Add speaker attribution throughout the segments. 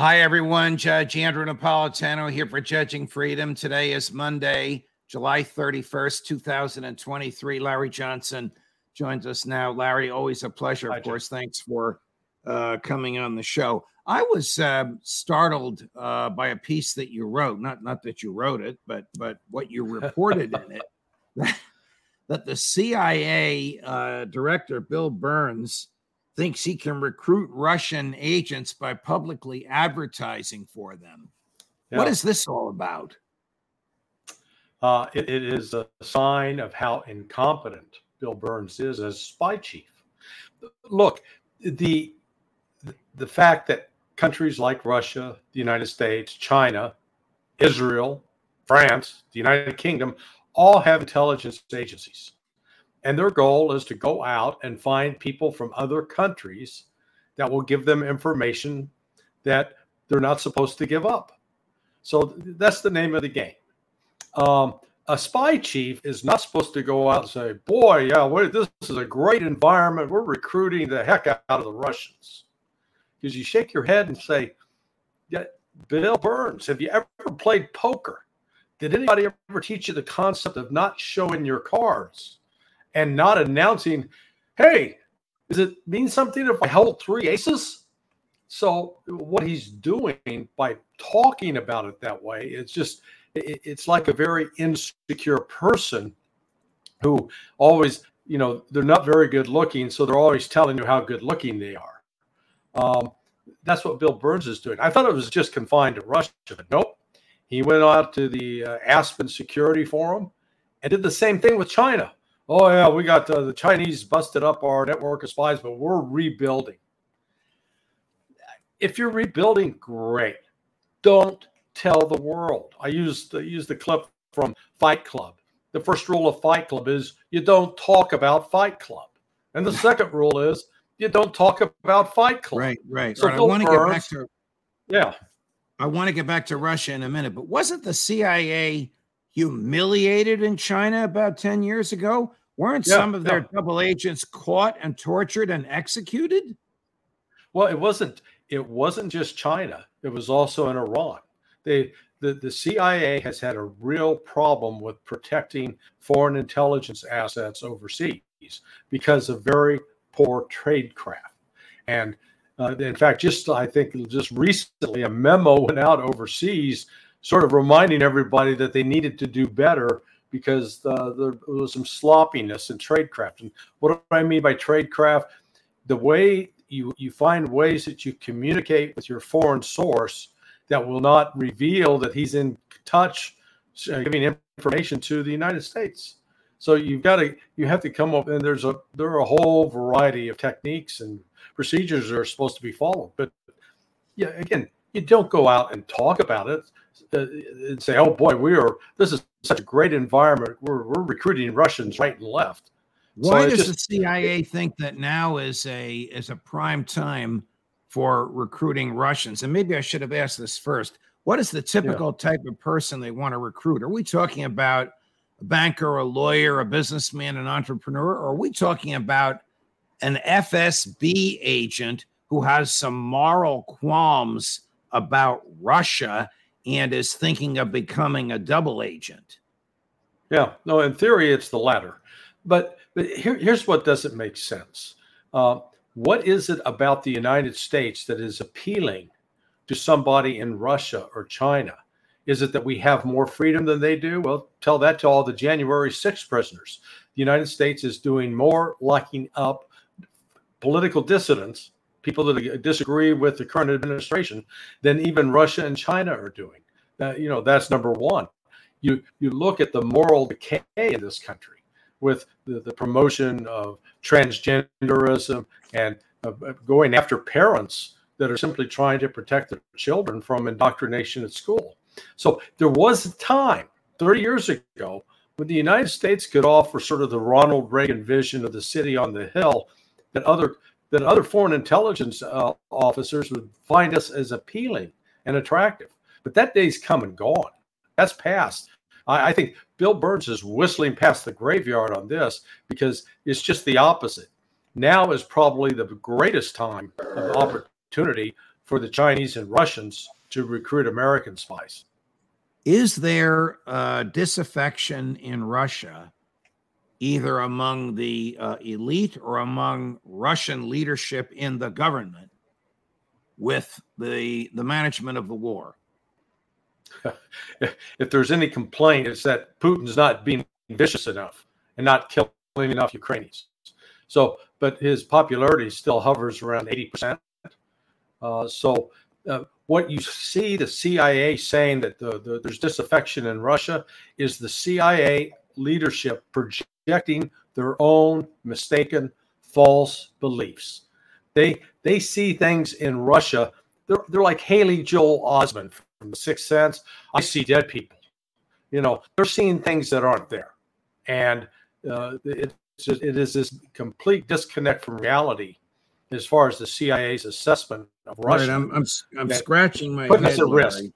Speaker 1: Hi, everyone. Judge Andrew Napolitano here for Judging Freedom. Today is Monday, July 31st, 2023. Larry Johnson joins us now. Larry, always a pleasure. Of course, thanks for uh, coming on the show. I was uh, startled uh, by a piece that you wrote, not not that you wrote it, but but what you reported in it, that, that the CIA uh, director Bill Burns thinks he can recruit Russian agents by publicly advertising for them. Yeah. What is this all about?
Speaker 2: Uh, it, it is a sign of how incompetent Bill Burns is as spy chief. Look, the the fact that countries like Russia, the United States, China, Israel, France, the United Kingdom all have intelligence agencies. And their goal is to go out and find people from other countries that will give them information that they're not supposed to give up. So that's the name of the game. Um, a spy chief is not supposed to go out and say, Boy, yeah, wait, this is a great environment. We're recruiting the heck out of the Russians. Because you shake your head and say, yeah, Bill Burns, have you ever played poker? Did anybody ever teach you the concept of not showing your cards? And not announcing, hey, does it mean something if I held three aces? So what he's doing by talking about it that way, it's just it's like a very insecure person who always, you know, they're not very good looking, so they're always telling you how good looking they are. Um, that's what Bill Burns is doing. I thought it was just confined to Russia, but nope. He went out to the uh, Aspen Security Forum and did the same thing with China oh yeah, we got uh, the Chinese busted up our network of spies, but we're rebuilding. If you're rebuilding, great. Don't tell the world. I used the, use the clip from Fight Club. The first rule of Fight Club is you don't talk about Fight Club, and the second rule is you don't talk about Fight Club.
Speaker 1: Right, right. So right. I want to get back to
Speaker 2: yeah.
Speaker 1: I want to get back to Russia in a minute, but wasn't the CIA humiliated in China about 10 years ago? Weren't yeah, some of their yeah. double agents caught and tortured and executed?
Speaker 2: Well, it wasn't. It wasn't just China. It was also in Iran. They the, the CIA has had a real problem with protecting foreign intelligence assets overseas because of very poor tradecraft. And uh, in fact, just I think just recently, a memo went out overseas, sort of reminding everybody that they needed to do better because uh, there was some sloppiness in tradecraft. And what do I mean by tradecraft? The way you you find ways that you communicate with your foreign source that will not reveal that he's in touch, uh, giving information to the United States. So you've got to you have to come up and there's a there are a whole variety of techniques and procedures that are supposed to be followed. But yeah, again, you don't go out and talk about it Uh, and say, "Oh boy, we are this is such a great environment. We're we're recruiting Russians right and left."
Speaker 1: Why so does just, the CIA think that now is a is a prime time for recruiting Russians? And maybe I should have asked this first. What is the typical yeah. type of person they want to recruit? Are we talking about a banker, a lawyer, a businessman, an entrepreneur, or are we talking about an FSB agent who has some moral qualms about Russia and is thinking of becoming a double agent.
Speaker 2: Yeah, no, in theory, it's the latter. But, but here, here's what doesn't make sense. Uh, what is it about the United States that is appealing to somebody in Russia or China? Is it that we have more freedom than they do? Well, tell that to all the January 6 prisoners. The United States is doing more locking up political dissidents, people that disagree with the current administration, than even Russia and China are doing. Uh, you know, that's number one. You you look at the moral decay in this country with the, the promotion of transgenderism and uh, going after parents that are simply trying to protect their children from indoctrination at school. So there was a time 30 years ago when the United States could offer sort of the Ronald Reagan vision of the city on the hill that other that other foreign intelligence uh, officers would find us as appealing and attractive. But that day's come and gone. That's past. I, I think Bill Burns is whistling past the graveyard on this because it's just the opposite. Now is probably the greatest time of opportunity for the Chinese and Russians to recruit American spies.
Speaker 1: Is there uh, disaffection in Russia, either among the uh, elite or among Russian leadership in the government, with the the management of the war?
Speaker 2: if there's any complaint, it's that Putin's not being vicious enough and not killing enough Ukrainians. So, but his popularity still hovers around 80%. Uh, so, uh, what you see the CIA saying that the, the, there's disaffection in Russia is the CIA leadership projecting their own mistaken, false beliefs. They they see things in Russia. They're, they're like Haley Joel Osment from the Sixth Sense. I see dead people. You know, they're seeing things that aren't there, and uh, it's just, it is this complete disconnect from reality as far as the CIA's assessment of Russia.
Speaker 1: Right, I'm I'm, I'm scratching my
Speaker 2: putting
Speaker 1: head.
Speaker 2: us at risk.
Speaker 1: Larry.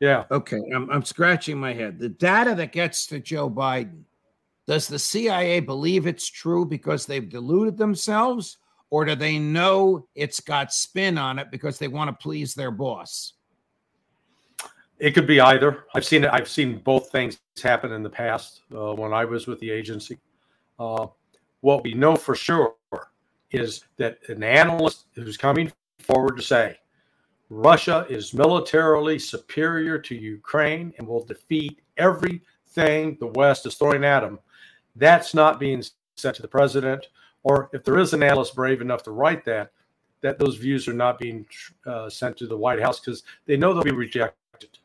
Speaker 2: Yeah.
Speaker 1: Okay, I'm I'm scratching my head. The data that gets to Joe Biden, does the CIA believe it's true because they've deluded themselves, or do they know it's got spin on it because they want to please their boss?
Speaker 2: It could be either. I've seen it. I've seen both things happen in the past uh, when I was with the agency. Uh, what we know for sure is that an analyst who's coming forward to say Russia is militarily superior to Ukraine and will defeat everything the West is throwing at them, that's not being sent to the president. Or if there is an analyst brave enough to write that, that those views are not being uh, sent to the White House because they know they'll be rejected.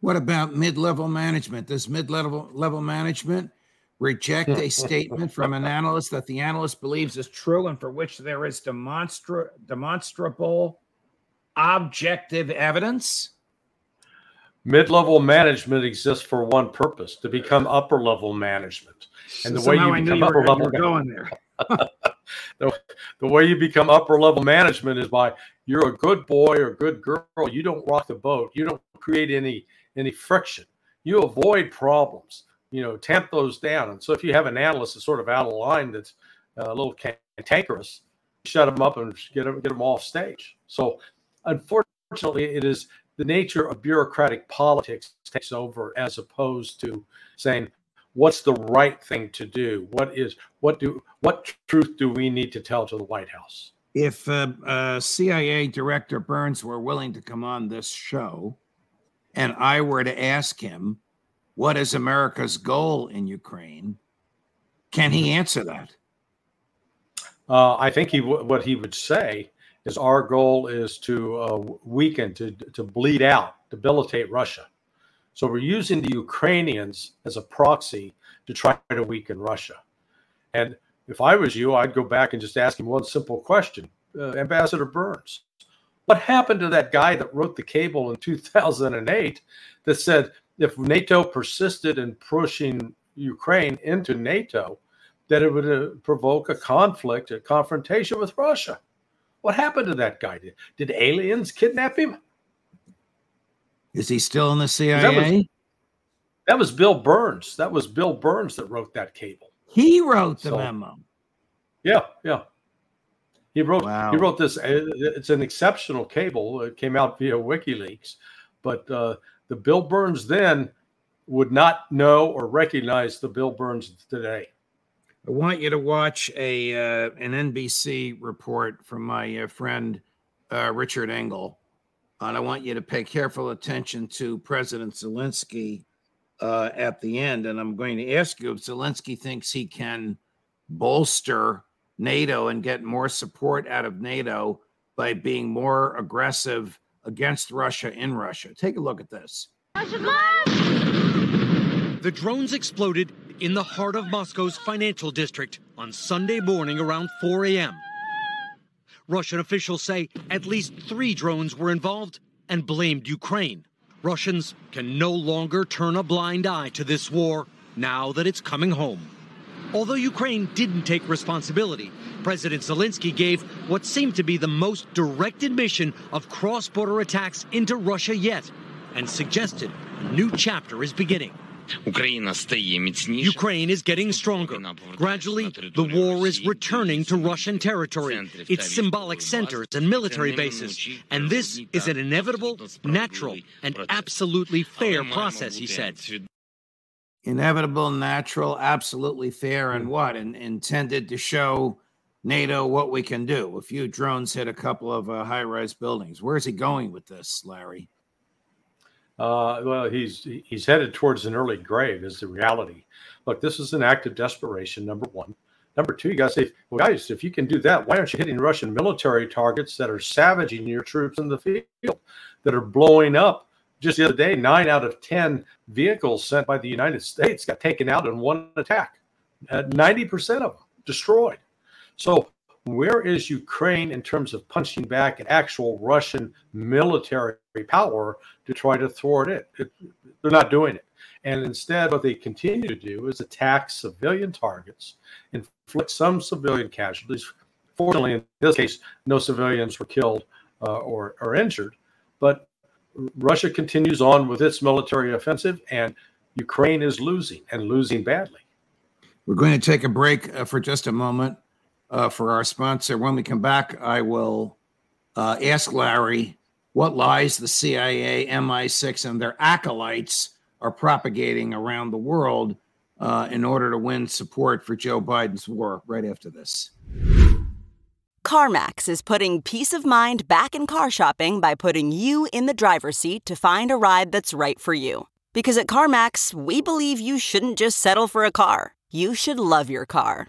Speaker 1: What about mid-level management? Does mid-level level management reject a statement from an analyst that the analyst believes is true and for which there is demonstra- demonstrable objective evidence?
Speaker 2: Mid-level management exists for one purpose: to become upper-level management. And the way you become
Speaker 1: you
Speaker 2: upper-level
Speaker 1: going there.
Speaker 2: the, the way you become upper level management is by you're a good boy or good girl. You don't rock the boat. You don't create any any friction. You avoid problems. You know, tamp those down. And so if you have an analyst that's sort of out of line, that's uh, a little cantankerous, shut them up and get them get them off stage. So unfortunately, it is the nature of bureaucratic politics takes over as opposed to saying what's the right thing to do what is what do what truth do we need to tell to the white house
Speaker 1: If uh, uh, CIA Director Burns were willing to come on this show, and I were to ask him, what is America's goal in Ukraine? Can he answer that?
Speaker 2: uh, i think he w- what he would say is our goal is to uh, weaken to to bleed out debilitate russia so we're using the ukrainians as a proxy to try to weaken russia and if i was you i'd go back and just ask him one simple question uh, ambassador burns what happened to that guy that wrote the cable in 2008 that said if NATO persisted in pushing Ukraine into NATO, that it would uh, provoke a conflict, a confrontation with Russia? What happened to that guy? Did, did aliens kidnap him?
Speaker 1: Is he still in the
Speaker 2: That
Speaker 1: CIA?
Speaker 2: was- That was Bill Burns. That was Bill Burns that wrote that cable.
Speaker 1: he wrote the
Speaker 2: So-
Speaker 1: memo.
Speaker 2: Yeah, yeah. He wrote
Speaker 1: Wow.
Speaker 2: he wrote this. uh, It's an exceptional cable. It came out via WikiLeaks, but uh, the Bill Burns then would not know or recognize the Bill Burns today.
Speaker 1: I want you to watch a uh, an NBC report from my uh, friend uh, Richard Engel, and I want you to pay careful attention to President Zelensky uh, at the end. And I'm going to ask you if Zelensky thinks he can bolster NATO and get more support out of NATO by being more aggressive against Russia in Russia. Take a look at this.
Speaker 3: The drones exploded in the heart of Moscow's financial district on Sunday morning around 4 a.m. Russian officials say at least three drones were involved and blamed Ukraine. Russians can no longer turn a blind eye to this war now that it's coming home. Although Ukraine didn't take responsibility, President Zelensky gave what seemed to be the most direct admission of cross border attacks into Russia yet and suggested a new chapter is beginning. Ukraine is getting stronger. Gradually, the war is returning to Russian territory, its symbolic centers and military bases. And this is an inevitable, natural, and absolutely fair process, he said.
Speaker 1: Inevitable, natural, absolutely fair, and what? And intended to show NATO what we can do. A few drones hit a couple of uh, high rise buildings. Where's he going with this, Larry?
Speaker 2: Uh, well, he's he's headed towards an early grave. Is the reality? Look, this is an act of desperation. Number one. Number two, you got to say, well, guys, if you can do that, why aren't you hitting Russian military targets that are savaging your troops in the field, that are blowing up? Just the other day, nine out of ten vehicles sent by the United States got taken out in one attack. Uh, ninety percent of them destroyed. So where is Ukraine in terms of punching back at actual Russian military power to try to thwart it? it? They're not doing it. And instead, what they continue to do is attack civilian targets, inflict some civilian casualties. Fortunately, in this case, no civilians were killed uh, or, or injured. But Russia continues on with its military offensive, and Ukraine is losing and losing badly.
Speaker 1: We're going to take a break uh, for just a moment uh, for our sponsor. When we come back, I will uh, ask Larry what lies the CIA, MI6, and their acolytes are propagating around the world uh, in order to win support for Joe Biden's war right after this.
Speaker 4: CarMax is putting peace of mind back in car shopping by putting you in the driver's seat to find a ride that's right for you. Because at CarMax, we believe you shouldn't just settle for a car, you should love your car.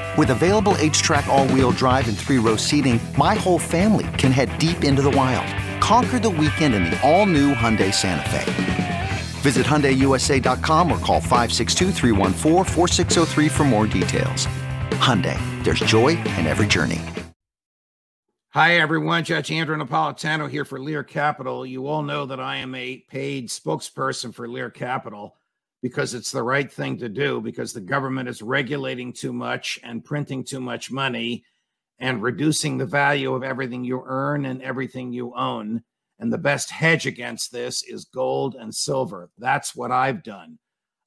Speaker 5: With available H-Track all-wheel drive and three-row seating, my whole family can head deep into the wild. Conquer the weekend in the all-new Hyundai Santa Fe. Visit HyundaiUSA.com or call 562 for more details. Hyundai, there's joy in every journey.
Speaker 1: Hi, everyone. Judge Andrew Napolitano here for Lear Capital. You all know that I am a paid spokesperson for Lear Capital because it's the right thing to do because the government is regulating too much and printing too much money and reducing the value of everything you earn and everything you own. And the best hedge against this is gold and silver. That's what I've done.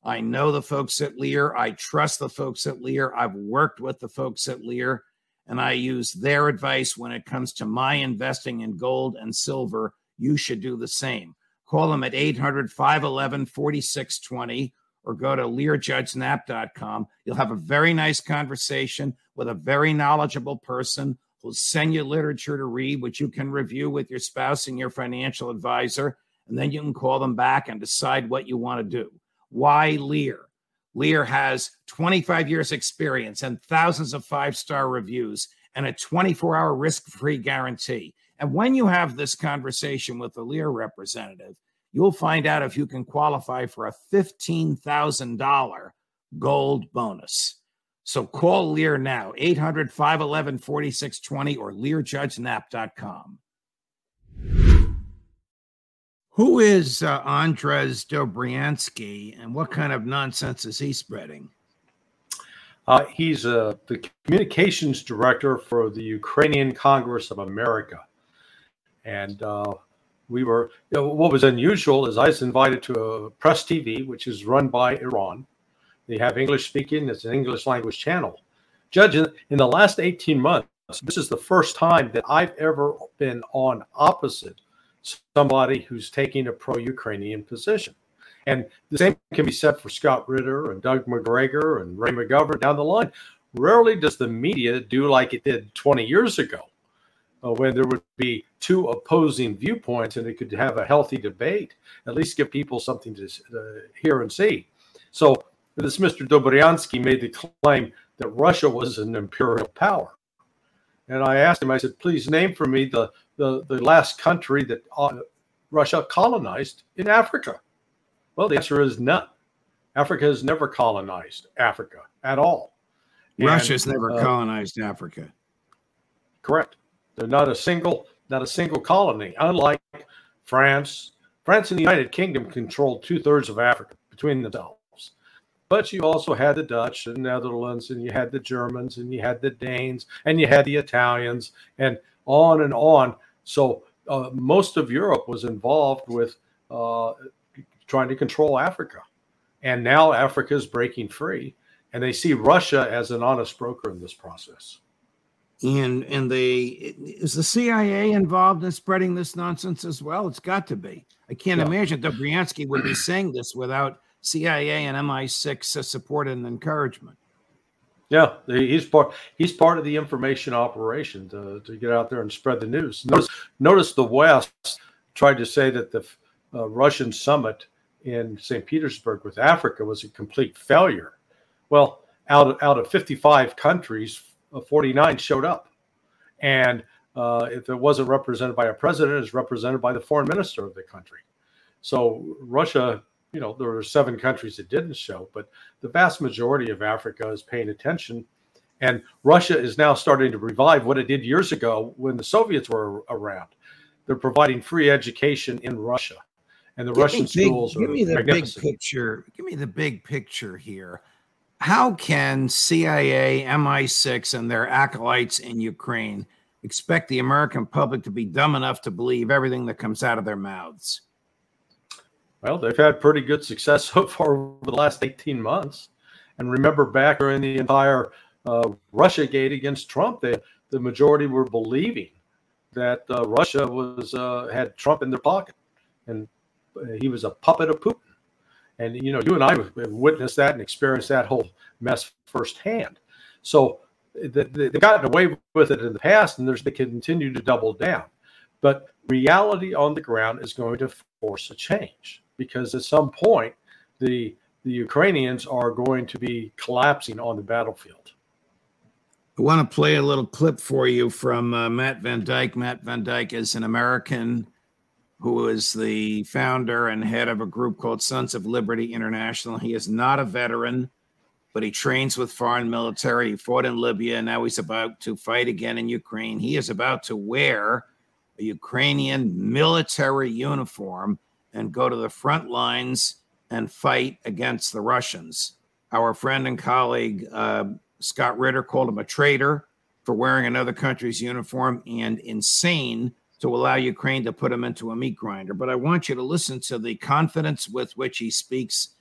Speaker 1: I know the folks at Lear. I trust the folks at Lear. I've worked with the folks at Lear, and I use their advice when it comes to my investing in gold and silver. You should do the same. Call them at 800 511 4620 or go to learjudgenap.com. You'll have a very nice conversation with a very knowledgeable person who'll send you literature to read, which you can review with your spouse and your financial advisor. And then you can call them back and decide what you want to do. Why Lear? Lear has 25 years experience and thousands of five-star reviews and a 24-hour risk-free guarantee. And when you have this conversation with the Lear representative, you'll find out if you can qualify for a $15,000 gold bonus. So call Lear now, 800 511 4620 or learjudgenap.com. Who is uh, Andres Dobriansky and what kind of nonsense is he spreading?
Speaker 2: Uh, he's uh, the communications director for the Ukrainian Congress of America. And uh, we were, you know, what was unusual is I was invited to a press TV, which is run by Iran. They have English speaking, it's an English language channel. Judge, in the last 18 months, this is the first time that I've ever been on opposite somebody who's taking a pro Ukrainian position. And the same can be said for Scott Ritter and Doug Macgregor and Ray McGovern down the line. Rarely does the media do like it did 20 years ago, uh, when there would be two opposing viewpoints and they could have a healthy debate, at least give people something to uh, hear and see. So this Mr. Dobryansky made the claim that Russia was an imperial power. And I asked him, I said, please name for me the, the, the last country that uh, Russia colonized in Africa. Well, the answer is none. Africa has never colonized Africa at all.
Speaker 1: Russia's and, never uh, colonized Africa.
Speaker 2: Correct. They're not a single, not a single colony. Unlike France, France and the United Kingdom controlled two thirds of Africa between themselves. But you also had the Dutch and Netherlands, and you had the Germans, and you had the Danes, and you had the Italians, and on and on. So uh, most of Europe was involved with uh, trying to control Africa. And now Africa is breaking free, and they see Russia as an honest broker in this process.
Speaker 1: And and they is the CIA involved in spreading this nonsense as well? It's got to be. I can't yeah. imagine Dobryansky would be saying this without CIA and MI6 support and encouragement.
Speaker 2: Yeah, he's part. He's part of the information operation to, to get out there and spread the news. Notice, notice the West tried to say that the uh, Russian summit in St. Petersburg with Africa was a complete failure. Well, out of, out of 55 countries, 49 showed up. And uh, if it wasn't represented by a president, it's represented by the foreign minister of the country. So Russia, you know, there were seven countries that didn't show, but the vast majority of Africa is paying attention. And Russia is now starting to revive what it did years ago when the Soviets were around. They're providing free education in Russia and the give Russian big, schools.
Speaker 1: Give me the big picture. Give me the big picture here. How can CIA, MI6, and their acolytes in Ukraine expect the American public to be dumb enough to believe everything that comes out of their mouths?
Speaker 2: Well, they've had pretty good success so far over the last 18 months. And remember back during the entire uh, Russia gate against Trump, they, the majority were believing that uh, Russia was uh, had Trump in their pocket. And he was a puppet of Putin. And you know, you and I have witnessed that and experienced that whole mess firsthand. So they've gotten away with it in the past, and they continue to double down. But reality on the ground is going to force a change because at some point, the the Ukrainians are going to be collapsing on the battlefield.
Speaker 1: I want to play a little clip for you from uh, Matt Van Dyke. Matt Van Dyke is an American who is the founder and head of a group called Sons of Liberty International. He is not a veteran, but he trains with foreign military. He fought in Libya, and now he's about to fight again in Ukraine. He is about to wear a Ukrainian military uniform and go to the front lines and fight against the Russians. Our friend and colleague uh, Scott Ritter called him a traitor for wearing another country's uniform and insane to allow Ukraine to put him into a meat grinder. But I want you to listen to the confidence with which he speaks,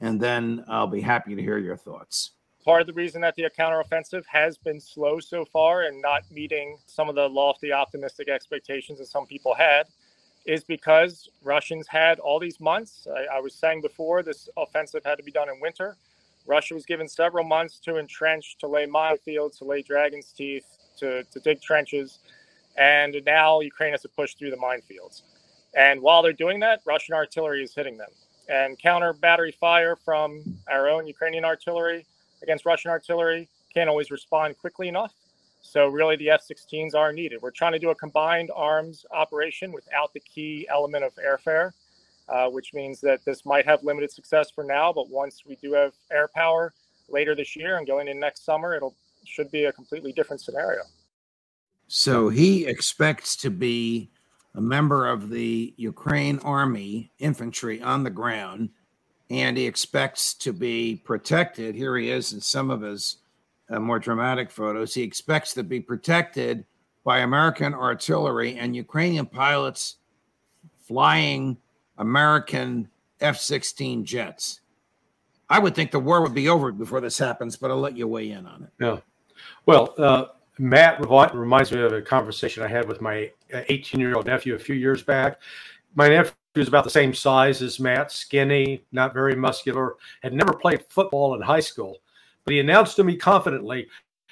Speaker 1: and then I'll be happy to hear your thoughts.
Speaker 6: Part of the reason that the counteroffensive has been slow so far and not meeting some of the lofty, optimistic expectations that some people had is because Russians had all these months. I, I was saying before, this offensive had to be done in winter. Russia was given several months to entrench, to lay minefields, to lay dragon's teeth, to, to dig trenches and now Ukraine has to push through the minefields. And while they're doing that, Russian artillery is hitting them. And counter battery fire from our own Ukrainian artillery against Russian artillery can't always respond quickly enough. So, really, the F 16s are needed. We're trying to do a combined arms operation without the key element of airfare, uh, which means that this might have limited success for now. But once we do have air power later this year and going in next summer, it'll should be a completely different scenario.
Speaker 1: So he expects to be a member of the Ukraine army infantry on the ground, and he expects to be protected. Here he is in some of his uh, more dramatic photos. He expects to be protected by American artillery and Ukrainian pilots flying American F 16 jets. I would think the war would be over before this happens, but I'll let you weigh in on it.
Speaker 2: Yeah. Well, uh, Matt reminds me of a conversation I had with my 18 year old nephew a few years back. My nephew was about the same size as Matt, skinny, not very muscular, had never played football in high school. But he announced to me confidently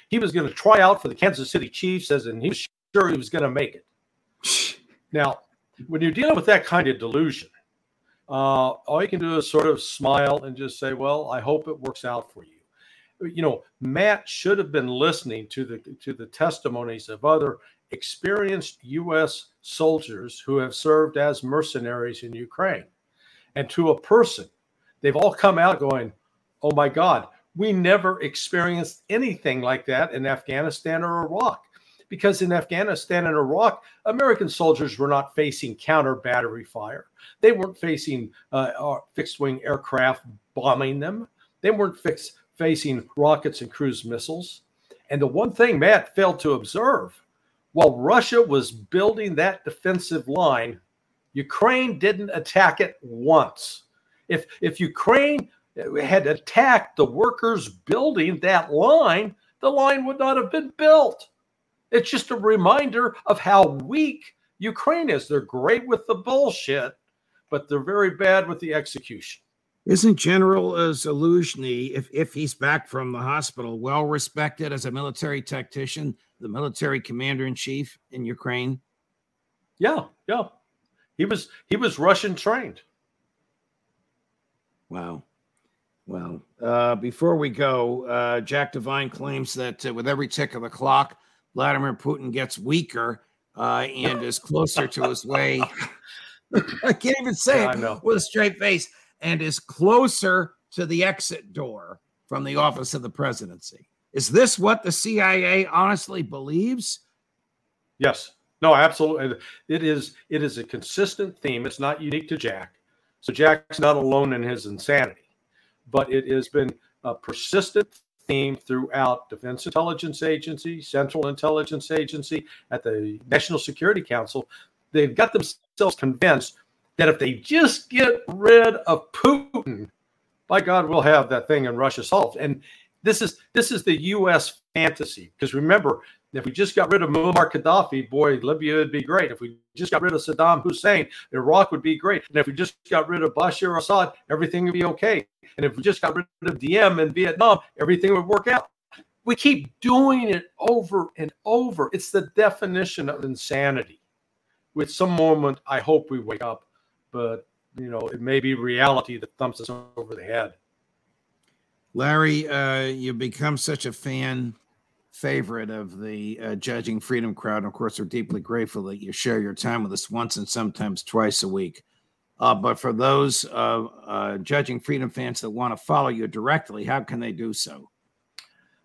Speaker 2: he was going to try out for the Kansas City Chiefs, as and he was sure he was going to make it. now, when you're dealing with that kind of delusion, uh, all you can do is sort of smile and just say, "Well, I hope it works out for you." You know, Matt should have been listening to the to the testimonies of other experienced U.S. soldiers who have served as mercenaries in Ukraine, and to a person, they've all come out going, "Oh my God, we never experienced anything like that in Afghanistan or Iraq." because in Afghanistan and Iraq, American soldiers were not facing counter battery fire. They weren't facing uh, uh, fixed wing aircraft bombing them. They weren't fix, facing rockets and cruise missiles. And the one thing Matt failed to observe while Russia was building that defensive line, Ukraine didn't attack it once. If, if Ukraine had attacked the workers building that line, the line would not have been built. It's just a reminder of how weak Ukraine is. They're great with the bullshit, but they're very bad with the execution.
Speaker 1: Isn't General uh, Zaluzhny, if, if he's back from the hospital, well respected as a military tactician, the military commander in chief in Ukraine?
Speaker 2: Yeah, yeah. He was he was Russian trained.
Speaker 1: Wow. Well, uh, before we go, uh, Jack Devine claims that uh, with every tick of the clock, Vladimir Putin gets weaker uh, and is closer to his way. I can't even say yeah, it with a straight face, and is closer to the exit door from the office of the presidency. Is this what the CIA honestly believes?
Speaker 2: Yes. No, absolutely. It is. It is a consistent theme. It's not unique to Jack. So Jack's not alone in his insanity, but it has been a persistent theme throughout Defense Intelligence Agency, Central Intelligence Agency, at the National Security Council. They've got themselves convinced that if they just get rid of Putin, by God, we'll have that thing in Russia solved. And this is this is the U.S. fantasy because remember, if we just got rid of Muammar Gaddafi, boy, Libya would be great. If we just got rid of Saddam Hussein, Iraq would be great. And if we just got rid of Bashar Assad, everything would be okay. And if we just got rid of Diem in Vietnam, everything would work out. We keep doing it over and over. It's the definition of insanity. With some moment, I hope we wake up, but you know, it may be reality that thumps us over the head.
Speaker 1: Larry, uh, you become such a fan favorite of the uh, Judging Freedom crowd. And of course, we're deeply grateful that you share your time with us once and sometimes twice a week. Uh, but for those uh, Judging Freedom fans that want to follow you directly, how can they do so?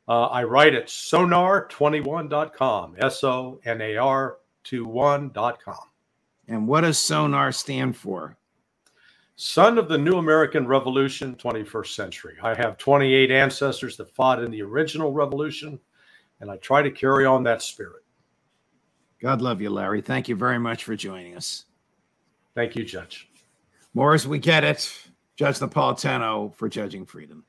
Speaker 2: Uh, I write at sonar21.com, S O N A R 21.com.
Speaker 1: And what does sonar stand for?
Speaker 2: Son of the New American Revolution, 21st century. I have 28 ancestors that fought in the original revolution and I try to carry on that spirit.
Speaker 1: God love you, Larry. Thank you very much for joining us.
Speaker 2: Thank you, Judge.
Speaker 1: More as we get it. Judge Napolitano for Judging Freedom.